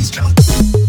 bass drum.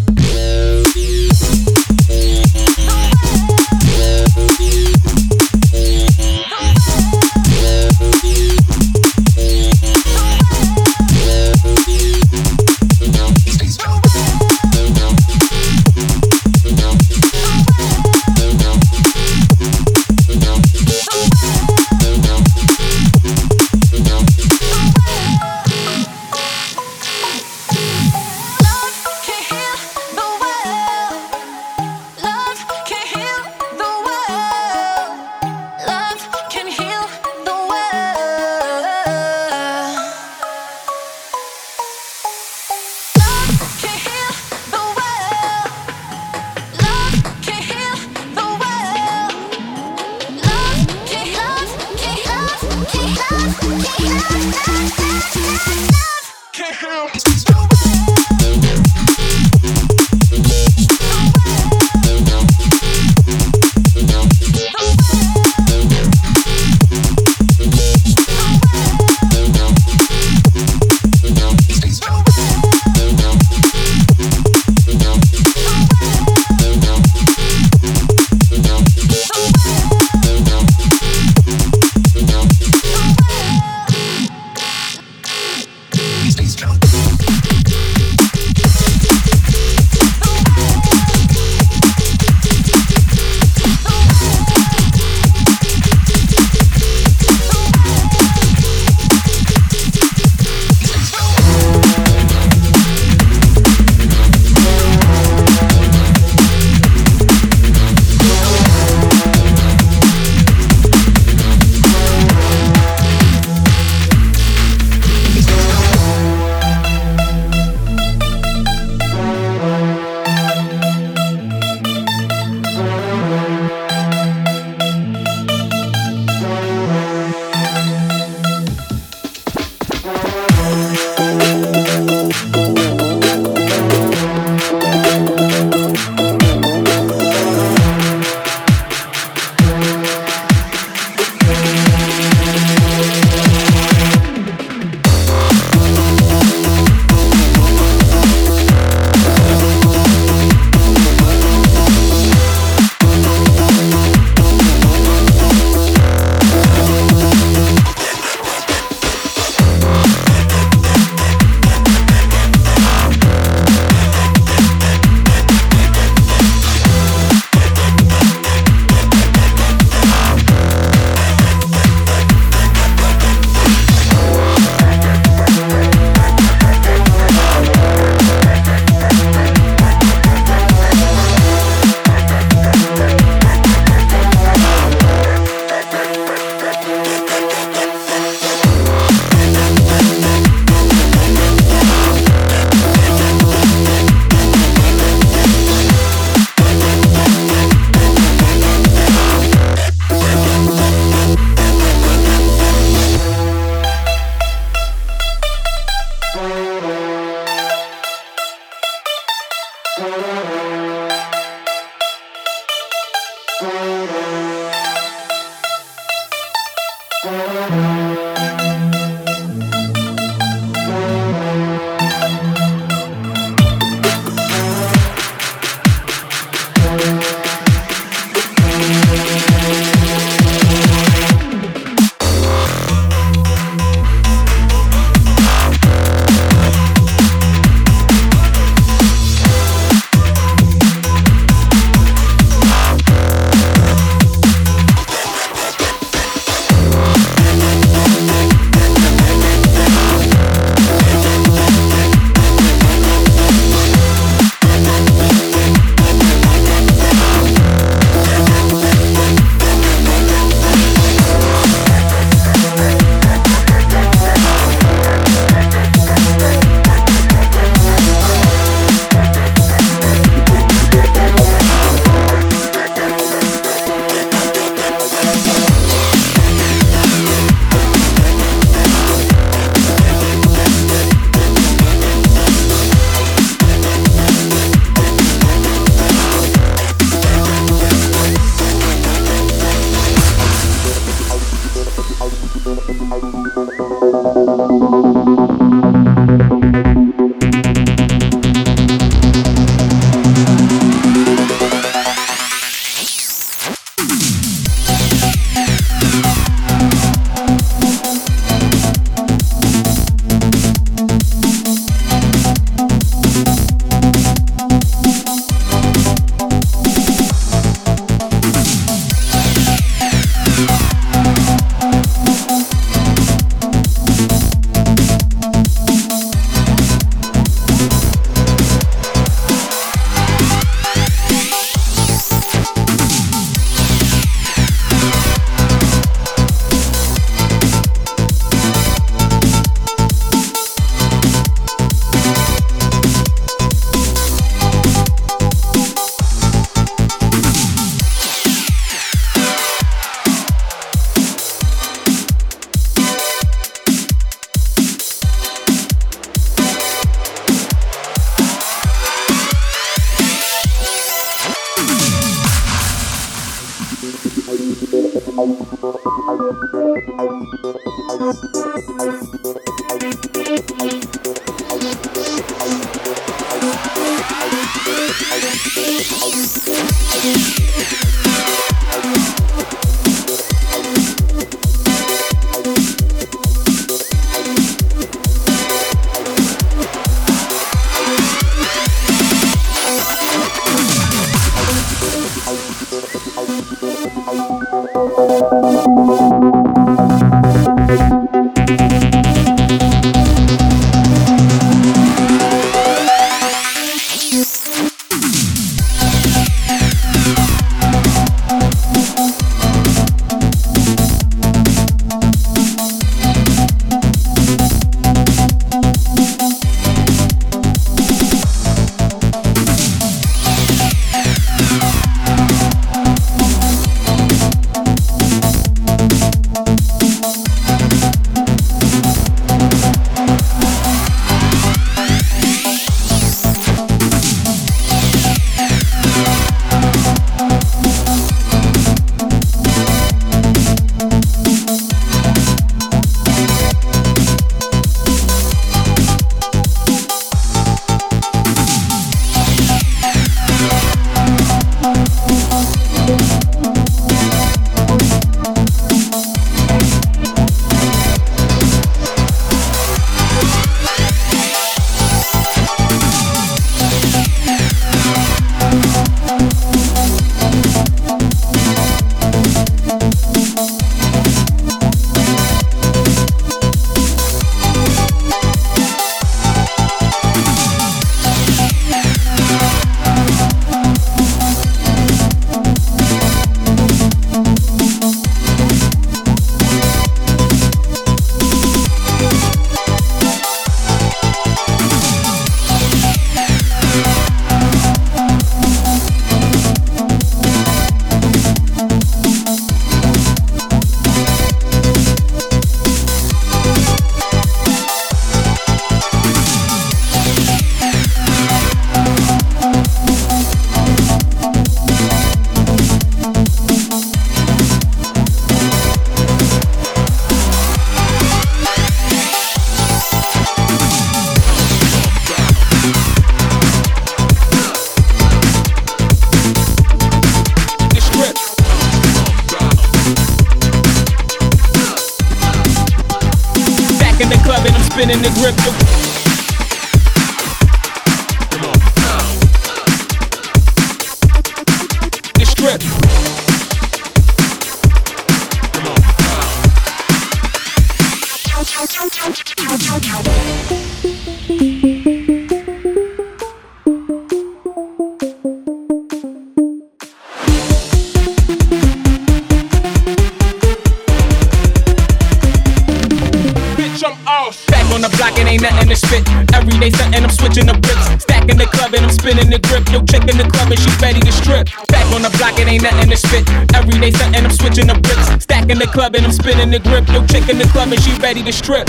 Ready to strip.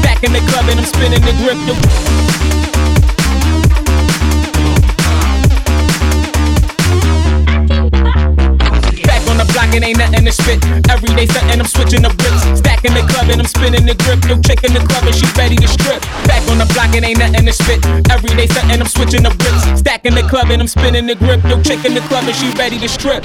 Back in the club and I'm spinning the grip. Back on the block and ain't nothing to spit. Every day something I'm switching the bricks. Stacking the club and I'm spinning the grip. Yo, chick in the club and she ready to strip. Back on the block and ain't nothing to spit. Every day something I'm switching the bricks. Stacking the club and I'm spinning the grip. Yo, chick in the club and she ready to strip.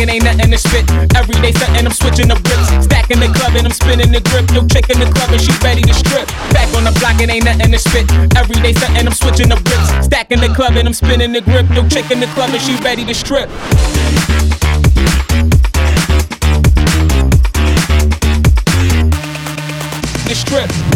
ain't nothing to spit. Every day something, I'm switching the grips. Stacking the club and I'm spinning the grip. Yo, chick in the club and she ready to strip. Back on the block and ain't nothing to spit. Every day something, I'm switching the grips. Stacking the club and I'm spinning the grip. Yo, chick in the club and she ready to strip. Strip.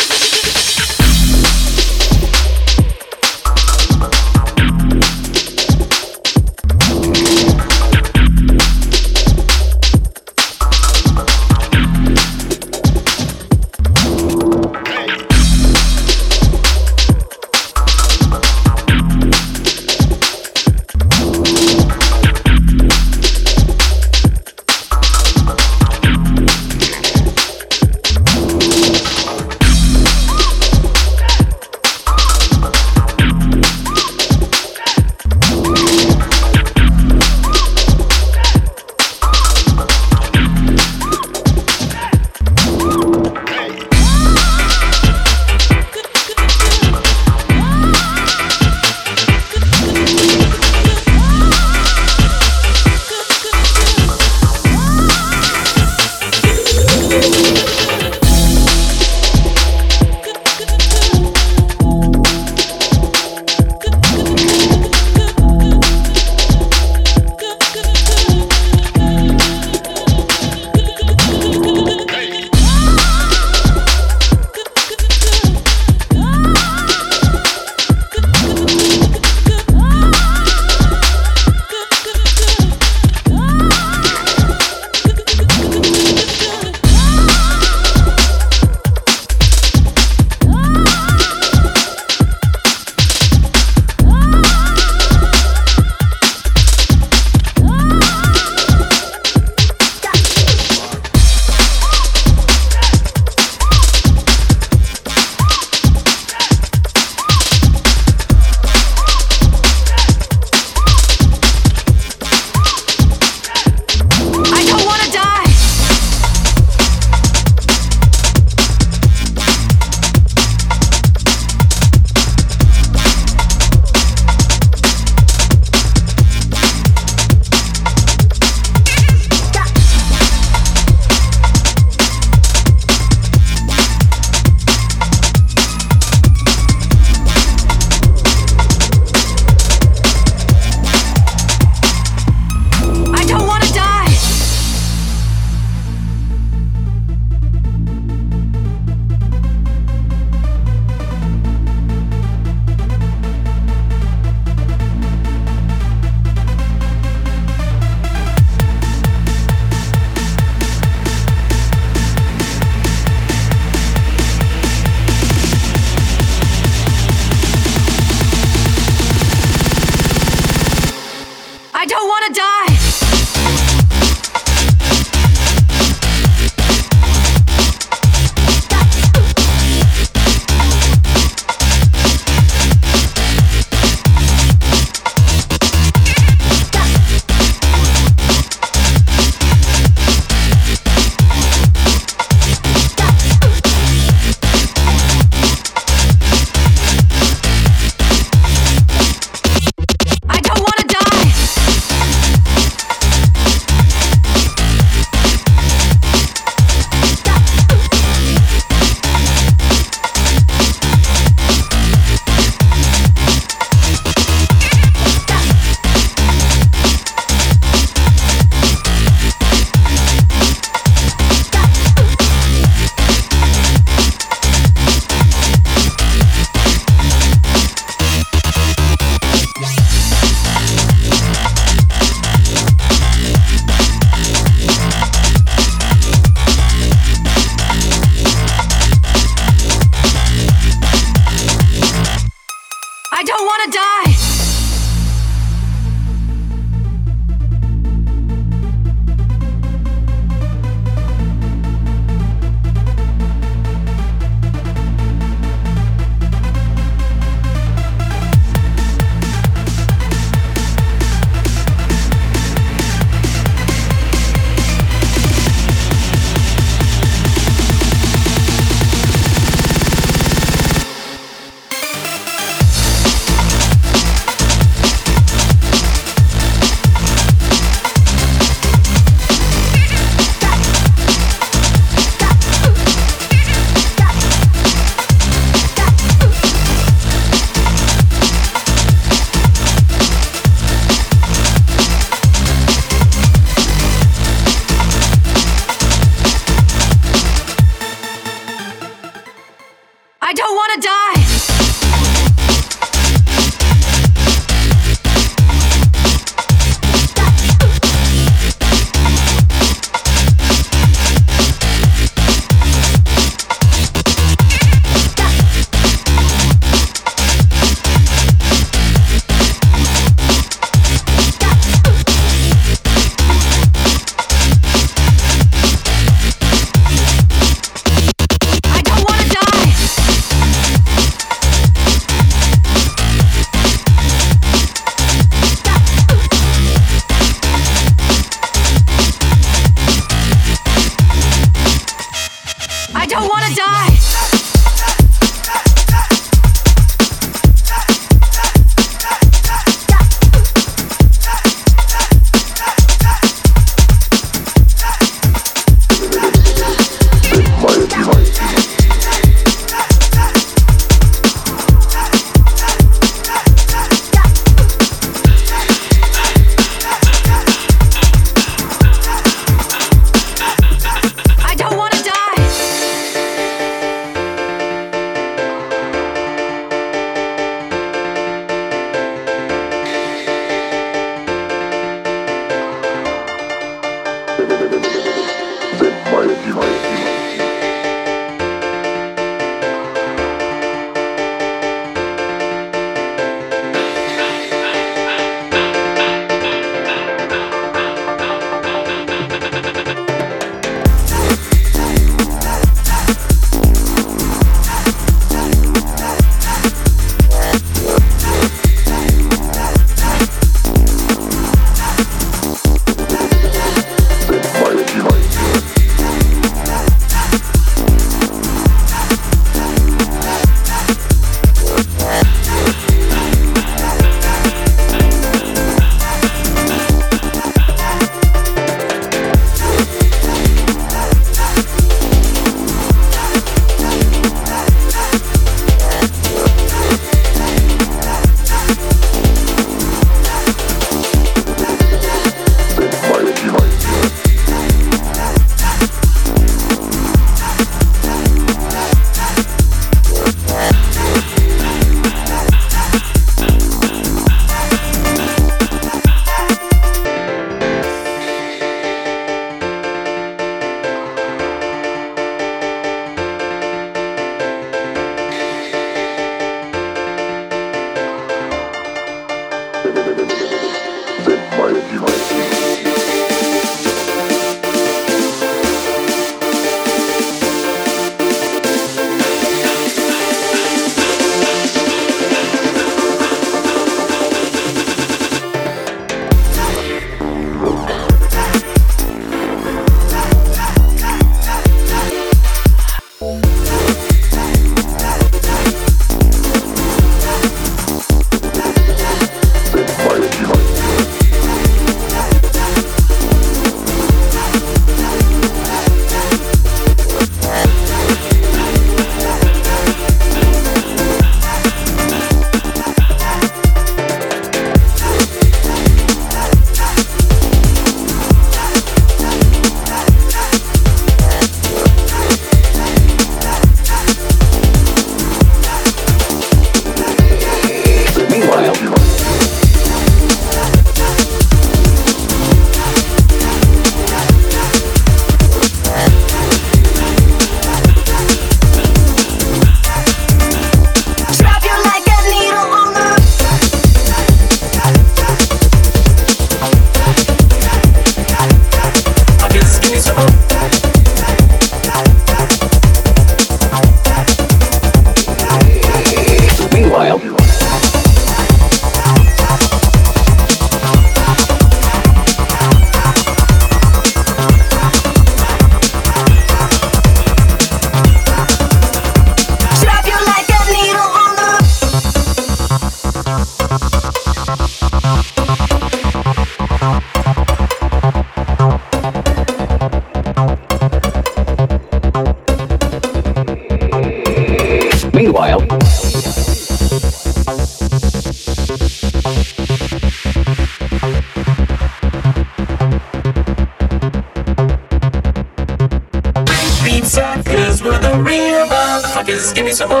this. Give me some more.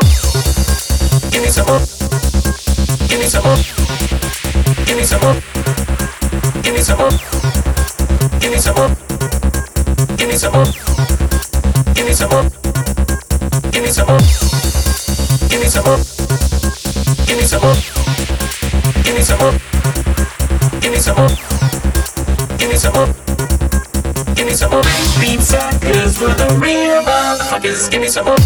Give me some more. Give me some more. Give me some more. Give me some more. Give me some more. Give me some more. Give me some more. Give me some more. Give me some more. Give me some more. Give me some more. Give me some more. Give me some more. Give me some more. Beat suckers for the real motherfuckers. Give me some more.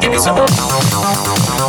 Give me some more.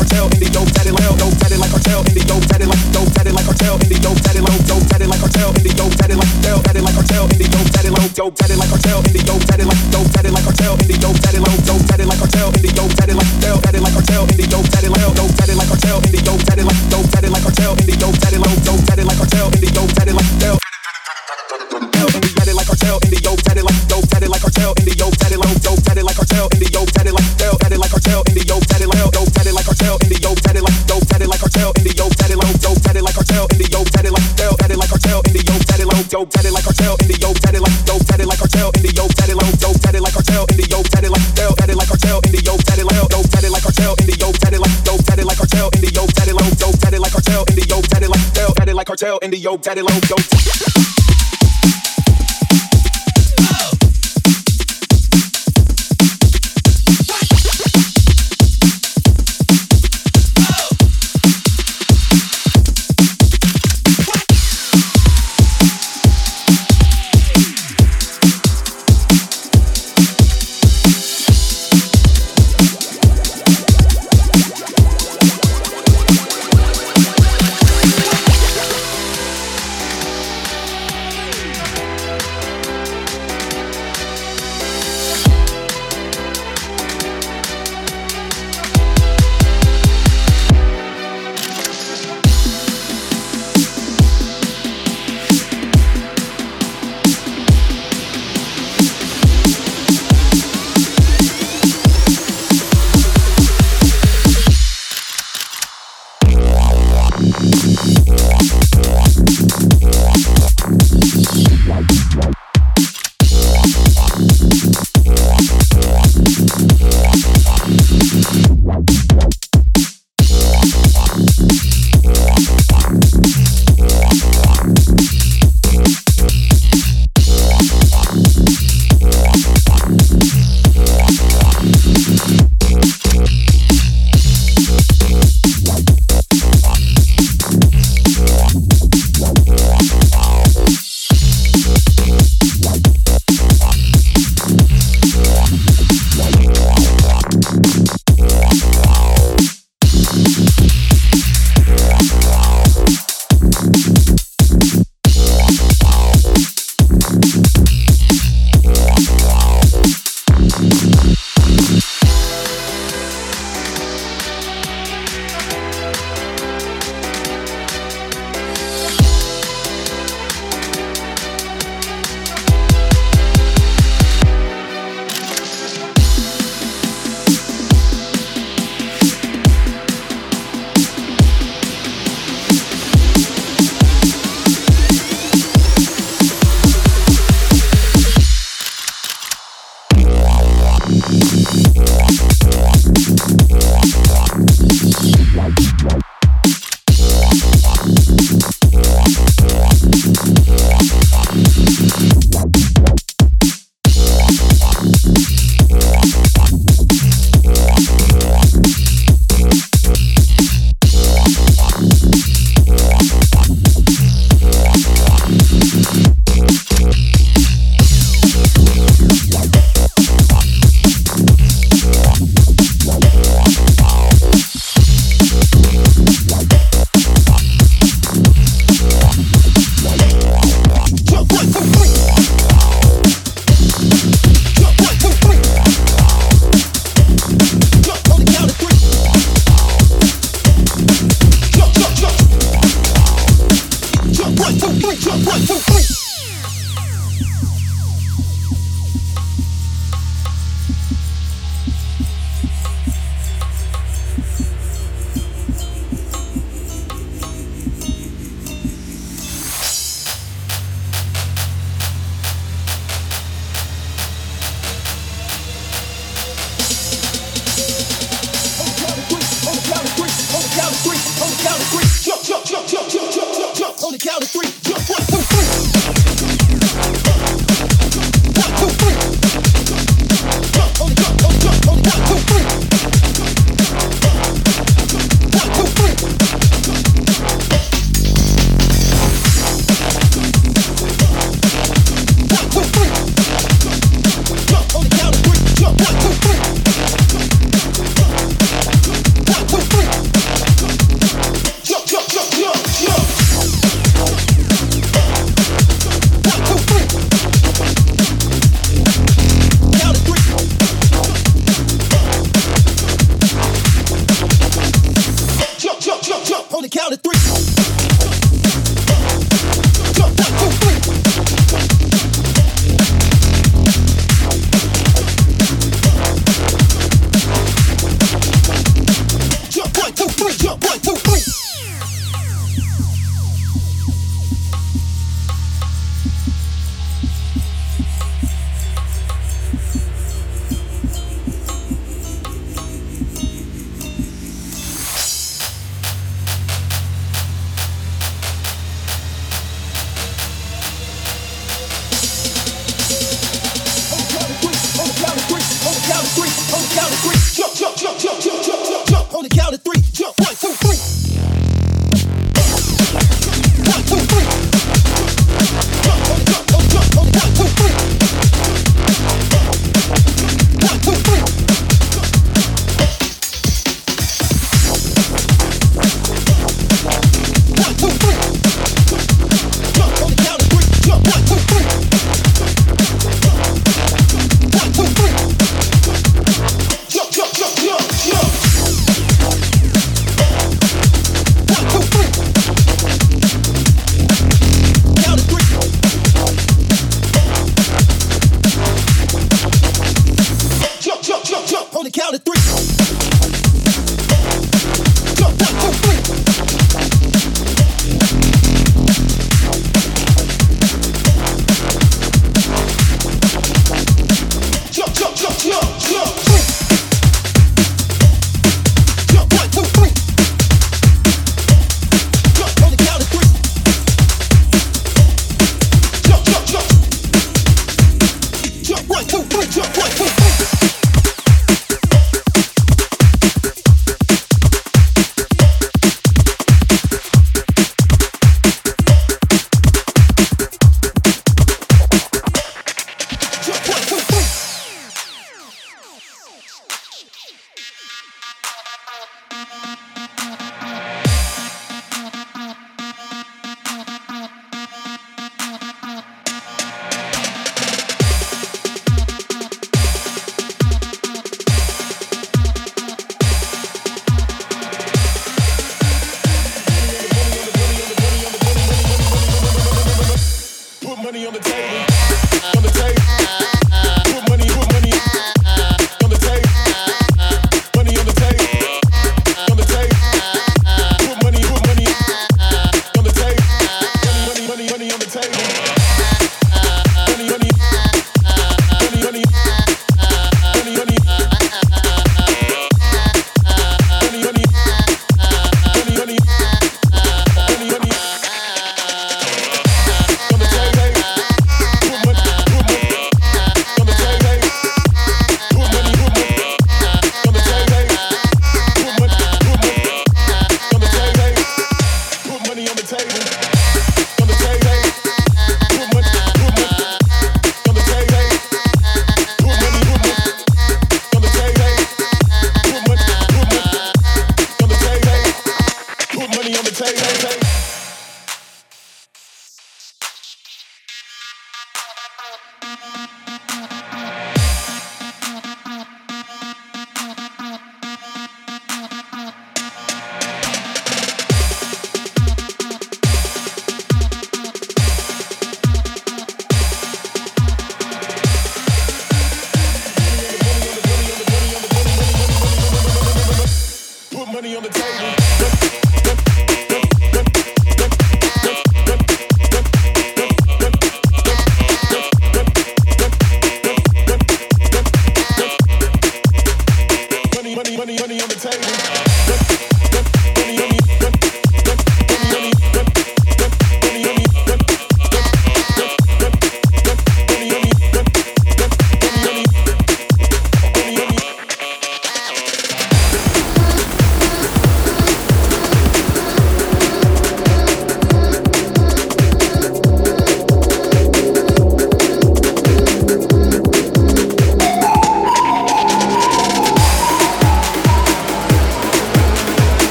cartel in the yo daddy like, dope daddy like cartel in the yo daddy like dope daddy like cartel in the yo daddy like, dope daddy like cartel in the yo daddy like dope daddy like cartel in the yo daddy low dope daddy like cartel in the yo daddy like dope daddy like cartel in the yo daddy low dope daddy like cartel in the yo daddy like dope daddy like cartel in the yo yo, daddy low, yo.